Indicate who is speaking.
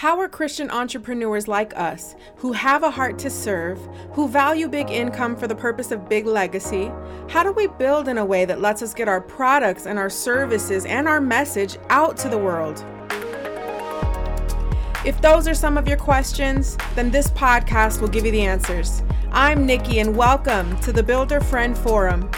Speaker 1: How are Christian entrepreneurs like us, who have a heart to serve, who value big income for the purpose of big legacy, how do we build in a way that lets us get our products and our services and our message out to the world? If those are some of your questions, then this podcast will give you the answers. I'm Nikki, and welcome to the BuilderFriend Forum